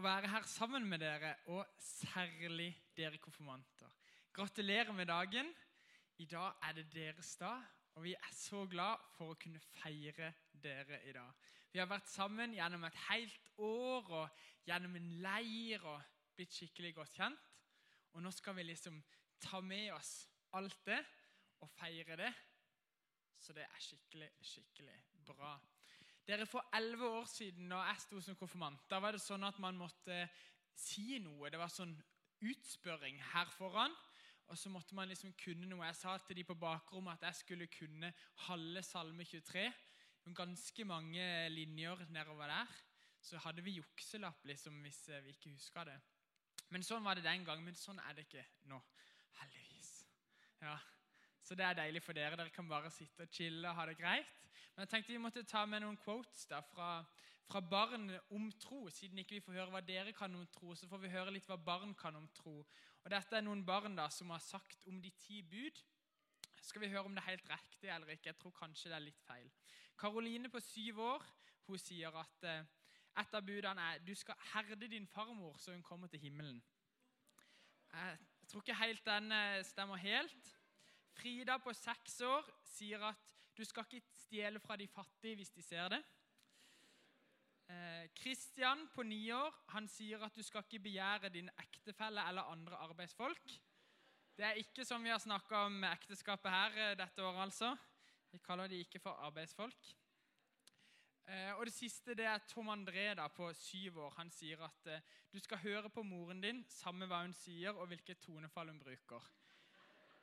å være her sammen med dere, og særlig dere konfirmanter. Gratulerer med dagen. I dag er det deres dag, og vi er så glad for å kunne feire dere i dag. Vi har vært sammen gjennom et helt år og gjennom en leir og blitt skikkelig godt kjent. Og nå skal vi liksom ta med oss alt det og feire det. Så det er skikkelig, skikkelig bra. Dere, For elleve år siden da jeg sto som konfirmant, da var det sånn at man måtte si noe. Det var sånn utspørring her foran. Og så måtte man liksom kunne noe. Jeg sa til de på bakrommet at jeg skulle kunne halve Salme 23. Ganske mange linjer nedover der. Så hadde vi jukselapp liksom, hvis vi ikke huska det. Men Sånn var det den gang, men sånn er det ikke nå. Heldigvis. Ja, så det er deilig for dere. Dere kan bare sitte og chille og ha det greit. Men jeg tenkte vi måtte ta med noen quotes da, fra, fra, barn om tro. Siden ikke vi får høre hva dere kan om tro, så får vi høre litt hva barn kan om tro. Og Dette er noen barn da, som har sagt om de ti bud. Skal vi høre om det er helt riktig eller ikke? Jeg tror kanskje det er litt feil. Karoline på syv år hun sier at eh, et av budene er du skal herde din farmor så hun kommer til himmelen. Jeg tror ikke helt den eh, stemmer helt. Frida på seks år sier at du skal ikke stjele fra de fattige hvis de ser det. Kristian eh, på ni år han sier at du skal ikke begjære din ektefelle eller andre arbeidsfolk. Det er ikke som vi har snakka om ekteskapet her eh, dette året, altså. Vi kaller de ikke for arbeidsfolk. Eh, og Det siste det er Tom André da, på syv år. Han sier at du skal høre på moren din, samme hva hun sier og hvilket tonefall hun bruker.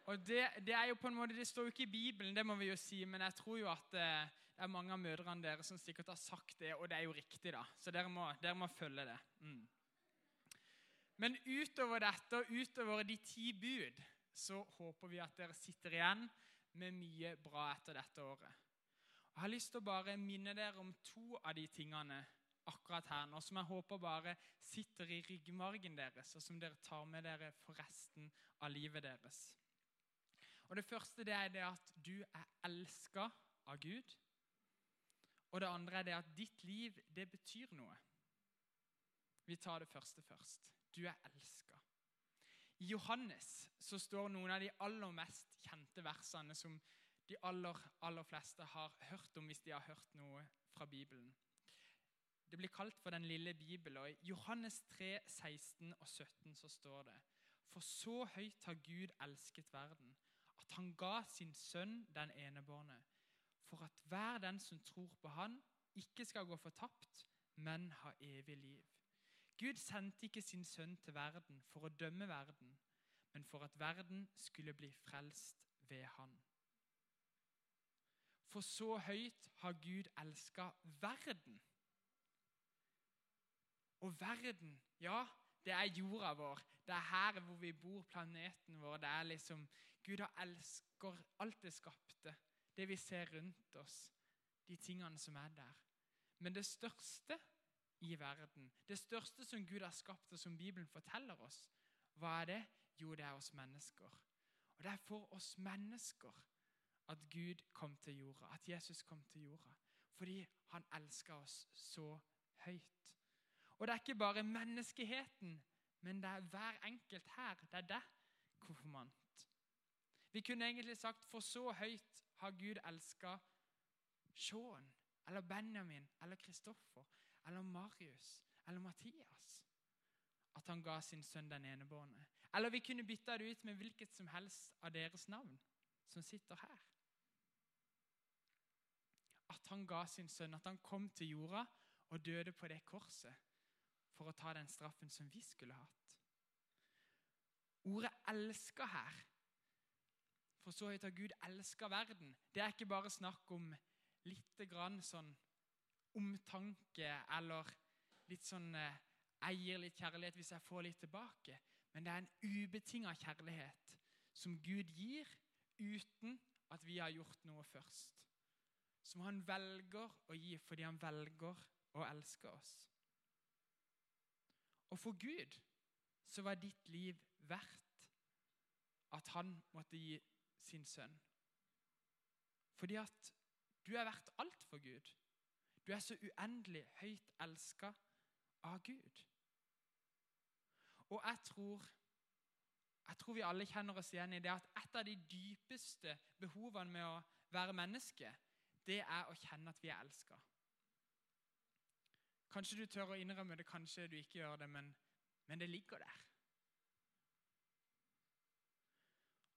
Og det, det, er jo på en måte, det står jo ikke i Bibelen, det må vi jo si, men jeg tror jo at eh, det er mange av mødrene deres som sikkert har sagt det, og det er jo riktig, da. Så dere må, dere må følge det. Mm. Men utover dette og utover de ti bud så håper vi at dere sitter igjen med mye bra etter dette året. Jeg har lyst til å bare minne dere om to av de tingene akkurat her nå, som jeg håper bare sitter i ryggmargen deres, og som dere tar med dere for resten av livet deres. Og Det første det er det at du er elska av Gud. Og det andre er det at ditt liv, det betyr noe. Vi tar det første først. Du er elska. I Johannes så står noen av de aller mest kjente versene som de aller, aller fleste har hørt om hvis de har hørt noe fra Bibelen. Det blir kalt for Den lille bibel. og I Johannes 3, 16 og 17 så står det For så høyt har Gud elsket verden, at han ga sin sønn den enebårne, for at hver den som tror på han, ikke skal gå fortapt, men ha evig liv. Gud sendte ikke sin sønn til verden for å dømme verden, men for at verden skulle bli frelst ved han. For så høyt har Gud elska verden. Og verden, ja, det er jorda vår. Det er her hvor vi bor, planeten vår. Det er liksom Gud har elsker alt det skapte, det vi ser rundt oss, de tingene som er der. Men det største i verden, det største som Gud har skapt, og som Bibelen forteller oss, hva er det? Jo, det er oss mennesker. Og det er for oss mennesker at Gud kom til jorda, at Jesus kom til jorda. Fordi han elska oss så høyt. Og det er ikke bare menneskeheten, men det er hver enkelt her. Det er det, konfirmant. Vi kunne egentlig sagt for så høyt har Gud elska Sean eller Benjamin eller Kristoffer eller Marius eller Mathias. At han ga sin sønn den enebårne. Eller vi kunne bytta det ut med hvilket som helst av deres navn som sitter her. At han ga sin sønn, at han kom til jorda og døde på det korset for å ta den straffen som vi skulle hatt. Ordet 'elsker' her, for så høyt har Gud elska verden, det er ikke bare snakk om litt grann sånn omtanke eller litt sånn eh, eier litt kjærlighet hvis jeg får litt tilbake. Men det er en ubetinga kjærlighet som Gud gir uten at vi har gjort noe først. Som han velger å gi fordi han velger å elske oss. Og for Gud så var ditt liv verdt at han måtte gi sin sønn. Fordi at du er verdt alt for Gud. Du er så uendelig høyt elska av Gud. Og jeg tror, jeg tror vi alle kjenner oss igjen i det at et av de dypeste behovene med å være menneske, det er å kjenne at vi er elska. Kanskje du tør å innrømme det, kanskje du ikke gjør det, men, men det ligger der.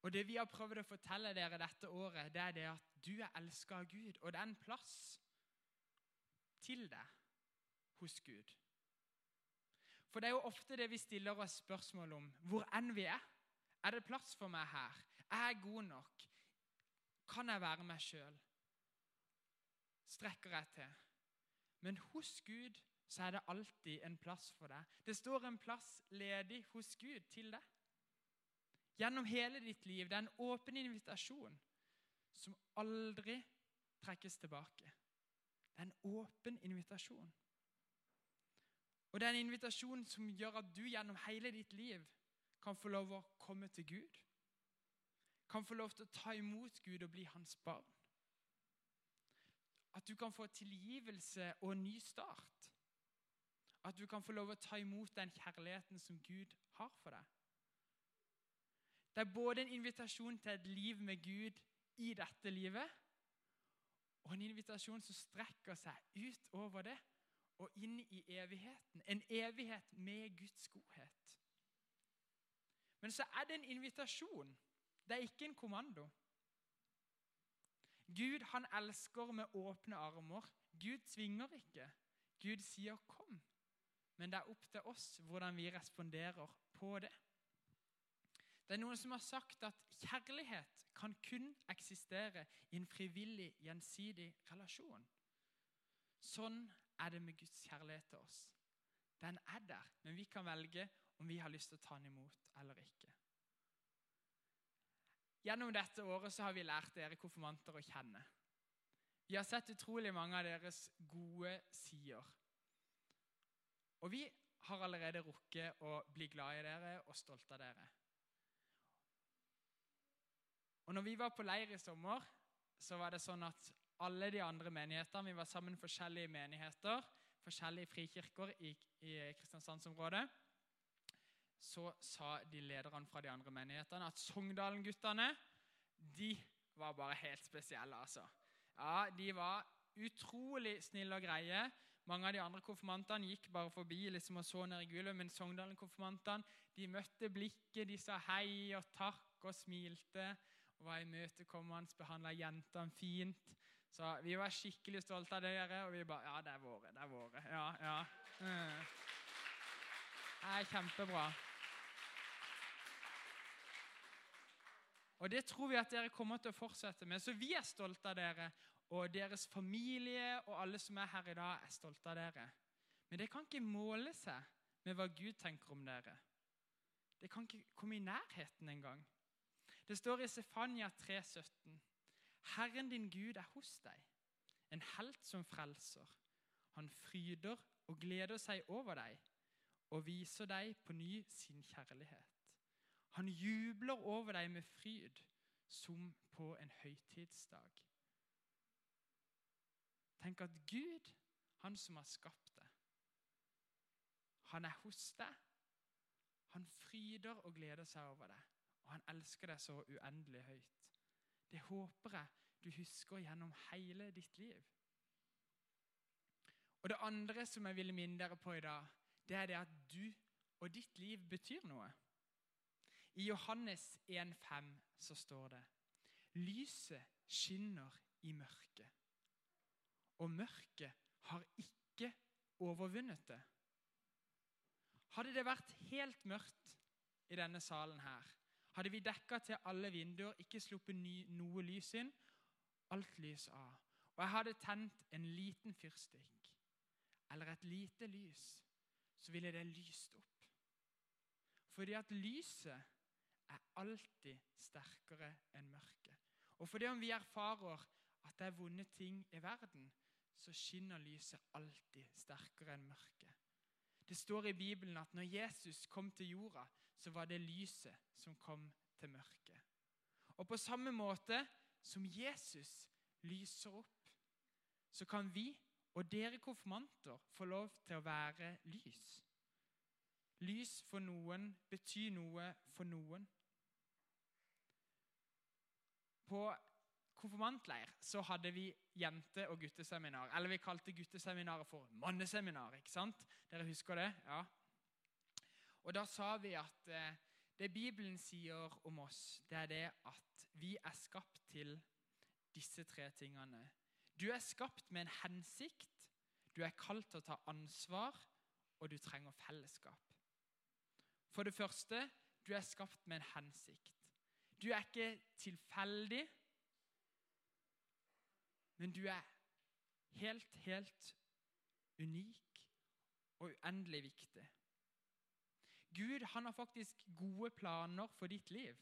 Og Det vi har prøvd å fortelle dere dette året, det er det at du er elska av Gud, og det er en plass til deg hos Gud. For det er jo ofte det vi stiller oss spørsmål om. Hvor enn vi er. Er det plass for meg her? Er jeg god nok? Kan jeg være meg sjøl? Strekker jeg til? Men hos Gud så er det alltid en plass for deg. Det står en plass ledig hos Gud til deg. Gjennom hele ditt liv. Det er en åpen invitasjon som aldri trekkes tilbake. Det er en åpen invitasjon. Og det er en invitasjon som gjør at du gjennom hele ditt liv kan få lov å komme til Gud. Kan få lov til å ta imot Gud og bli hans barn. At du kan få tilgivelse og ny start. At du kan få lov å ta imot den kjærligheten som Gud har for deg. Det er både en invitasjon til et liv med Gud i dette livet, og en invitasjon som strekker seg ut over det og inn i evigheten. En evighet med Guds godhet. Men så er det en invitasjon. Det er ikke en kommando. Gud han elsker med åpne armer. Gud svinger ikke. Gud sier 'kom', men det er opp til oss hvordan vi responderer på det. Det er noen som har sagt at kjærlighet kan kun eksistere i en frivillig, gjensidig relasjon. Sånn er det med Guds kjærlighet til oss. Den er der, men vi kan velge om vi har lyst til å ta den imot eller ikke. Gjennom dette året har vi lært dere konfirmanter å kjenne. Vi har sett utrolig mange av deres gode sider. Og vi har allerede rukket å bli glad i dere og stolt av dere. Og når vi var på leir i sommer, så var det sånn at alle de andre menighetene Vi var sammen forskjellige menigheter, forskjellige frikirker i, i Kristiansandsområdet. Så sa de lederne fra de andre menighetene at Sogndalen-guttene de var bare helt spesielle. altså. Ja, De var utrolig snille og greie. Mange av de andre konfirmantene gikk bare forbi liksom og så ned i gulvet, men Sogndalen-konfirmantene de møtte blikket, de sa hei og takk og smilte. Og var imøtekommende, behandla jentene fint. Så vi var skikkelig stolte av dere, og vi bare Ja, det er våre. Det er våre. Ja, ja. Mm. Det er kjempebra. Og det tror vi at dere kommer til å fortsette med. Så vi er stolte av dere, og deres familie og alle som er her i dag, er stolte av dere. Men det kan ikke måle seg med hva Gud tenker om dere. Det kan ikke komme i nærheten engang. Det står i Sefania 3,17.: Herren din Gud er hos deg, en helt som frelser. Han fryder og gleder seg over deg og viser deg på ny sin kjærlighet. Han jubler over deg med fryd som på en høytidsdag. Tenk at Gud, han som har skapt deg, han er hos deg. Han fryder og gleder seg over deg, og han elsker deg så uendelig høyt. Det håper jeg du husker gjennom hele ditt liv. Og Det andre som jeg ville minne dere på i dag, det er det at du og ditt liv betyr noe. I Johannes 1,5 så står det Lyset skinner i mørket, og mørket har ikke overvunnet det. Hadde det vært helt mørkt i denne salen her, hadde vi dekka til alle vinduer, ikke sluppet noe lys inn, alt lys av. Og jeg hadde tent en liten fyrstikk eller et lite lys, så ville det lyst opp. Fordi at lyset er alltid sterkere enn mørket. Og fordi om vi erfarer at det er vonde ting i verden, så skinner lyset alltid sterkere enn mørket. Det står i Bibelen at når Jesus kom til jorda, så var det lyset som kom til mørket. Og på samme måte som Jesus lyser opp, så kan vi og dere konfirmanter få lov til å være lys. lys for noen betyr noe for noen. På konfirmantleir så hadde vi jente- og gutteseminar. Eller vi kalte gutteseminaret for manneseminar. ikke sant? Dere husker det? Ja. Og da sa vi at eh, det Bibelen sier om oss, det er det at vi er skapt til disse tre tingene. Du er skapt med en hensikt, du er kalt til å ta ansvar, og du trenger fellesskap. For det første, du er skapt med en hensikt. Du er ikke tilfeldig, men du er helt, helt unik og uendelig viktig. Gud han har faktisk gode planer for ditt liv.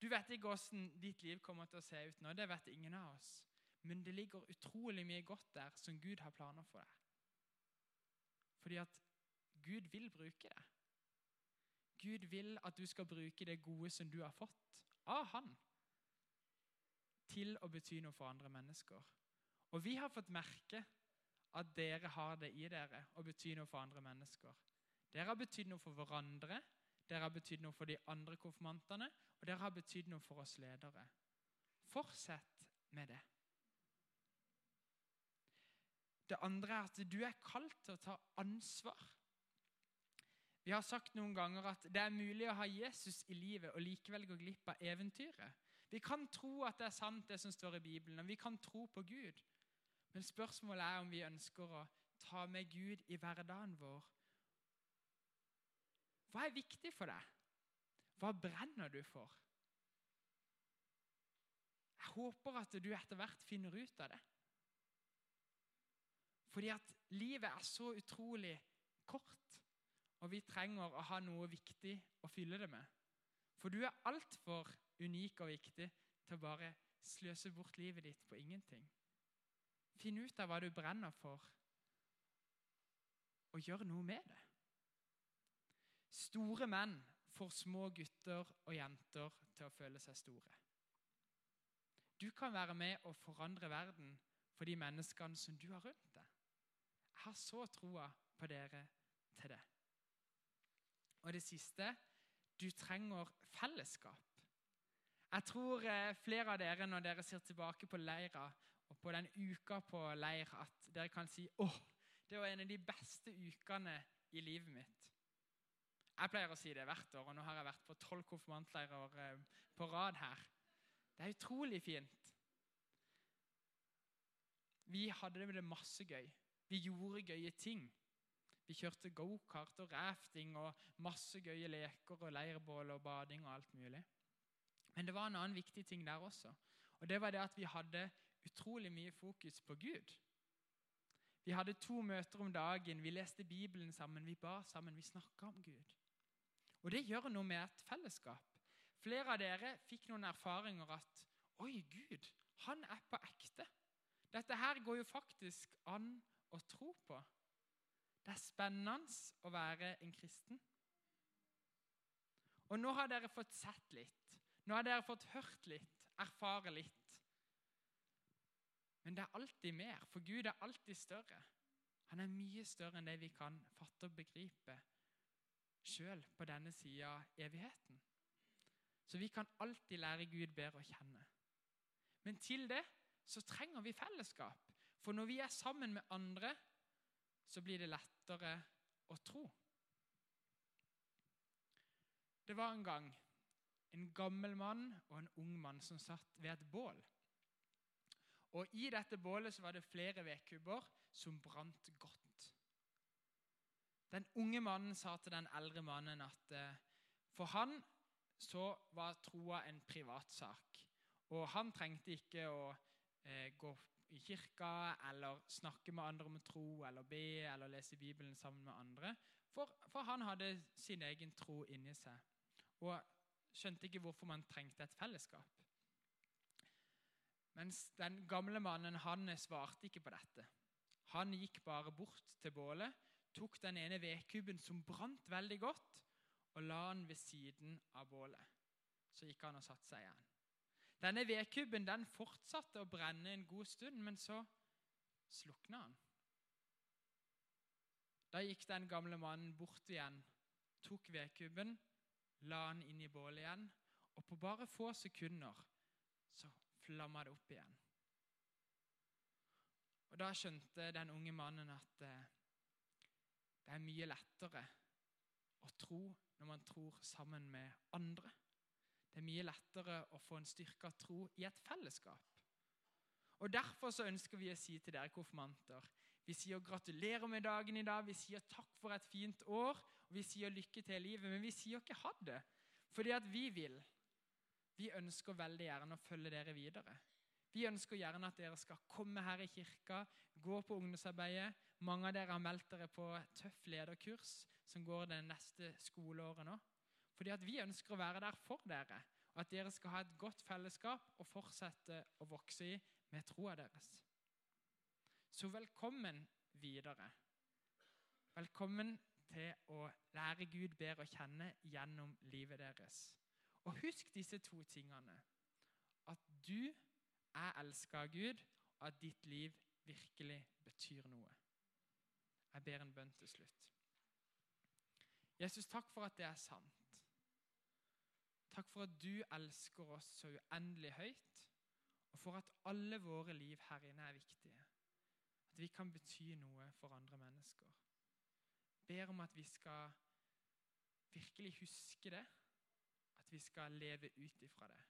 Du vet ikke hvordan ditt liv kommer til å se ut nå. Det vet ingen av oss. Men det ligger utrolig mye godt der som Gud har planer for deg. Fordi at Gud vil bruke det. Gud vil at du skal bruke det gode som du har fått av Han, til å bety noe for andre mennesker. Og vi har fått merke at dere har det i dere å bety noe for andre mennesker. Dere har betydd noe for hverandre, dere har betydd noe for de andre konfirmantene, og dere har betydd noe for oss ledere. Fortsett med det. Det andre er at du er kalt til å ta ansvar. Vi har sagt noen ganger at det er mulig å ha Jesus i livet og likevel gå glipp av eventyret. Vi kan tro at det er sant, det som står i Bibelen, og vi kan tro på Gud. Men spørsmålet er om vi ønsker å ta med Gud i hverdagen vår. Hva er viktig for deg? Hva brenner du for? Jeg håper at du etter hvert finner ut av det. Fordi at livet er så utrolig kort, og vi trenger å ha noe viktig å fylle det med. For du er altfor unik og viktig til å bare sløse bort livet ditt på ingenting. Finn ut av hva du brenner for, og gjør noe med det. Store menn får små gutter og jenter til å føle seg store. Du kan være med å forandre verden for de menneskene som du har rundt deg. Jeg har så troa på dere til det. Og det siste du trenger fellesskap. Jeg tror eh, flere av dere, når dere ser tilbake på leira og på den uka på leir, at dere kan si åh, det var en av de beste ukene i livet mitt. Jeg pleier å si det hvert år, og nå har jeg vært på tolv konfirmantleirer eh, på rad her. Det er utrolig fint. Vi hadde det masse gøy. Vi gjorde gøye ting. Vi kjørte gokart og rafting og masse gøye leker og leirbål og bading og alt mulig. Men det var en annen viktig ting der også. Og det var det at vi hadde utrolig mye fokus på Gud. Vi hadde to møter om dagen, vi leste Bibelen sammen, vi ba sammen, vi snakka om Gud. Og det gjør noe med et fellesskap. Flere av dere fikk noen erfaringer at Oi, Gud, han er på ekte. Dette her går jo faktisk an å tro på. Det er spennende å være en kristen. Og nå har dere fått sett litt. Nå har dere fått hørt litt, erfare litt. Men det er alltid mer, for Gud er alltid større. Han er mye større enn det vi kan fatte og begripe sjøl på denne sida evigheten. Så vi kan alltid lære Gud bedre å kjenne. Men til det så trenger vi fellesskap. For når vi er sammen med andre, så blir det lettere å tro. Det var en gang en gammel mann og en ung mann som satt ved et bål. Og I dette bålet så var det flere vedkubber som brant godt. Den unge mannen sa til den eldre mannen at eh, for han så var troa en privatsak. Og han trengte ikke å eh, gå i kirka eller snakke med andre om tro eller be eller lese Bibelen sammen med andre. For, for han hadde sin egen tro inni seg. Og skjønte ikke hvorfor man trengte et fellesskap. Mens den gamle mannen han svarte ikke på dette. Han gikk bare bort til bålet, tok den ene vedkubben som brant veldig godt, og la den ved siden av bålet. Så gikk han og satte seg igjen. Denne vedkubben den fortsatte å brenne en god stund, men så slukna han. Da gikk den gamle mannen bort igjen tok vedkubben, la den inn i bålet igjen, og på bare få sekunder så flamma det opp igjen. Og Da skjønte den unge mannen at eh, det er mye lettere å tro når man tror sammen med andre. Det er mye lettere å få en styrka tro i et fellesskap. Og Derfor så ønsker vi å si til dere konfirmanter Vi sier gratulerer med dagen i dag, vi sier takk for et fint år, og vi sier lykke til i livet, men vi sier ikke ha det. Fordi at vi vil. Vi ønsker veldig gjerne å følge dere videre. Vi ønsker gjerne at dere skal komme her i kirka, gå på ungdomsarbeidet. Mange av dere har meldt dere på tøff lederkurs som går det neste skoleåret nå. Fordi at vi ønsker å være der for dere, og at dere skal ha et godt fellesskap og fortsette å vokse i med troa deres. Så velkommen videre. Velkommen til å lære Gud bedre å kjenne gjennom livet deres. Og husk disse to tingene. At du er elsker Gud, og at ditt liv virkelig betyr noe. Jeg ber en bønn til slutt. Jesus, takk for at det er sant. Takk for at du elsker oss så uendelig høyt, og for at alle våre liv her inne er viktige. At vi kan bety noe for andre mennesker. Jeg ber om at vi skal virkelig huske det, at vi skal leve ut ifra det.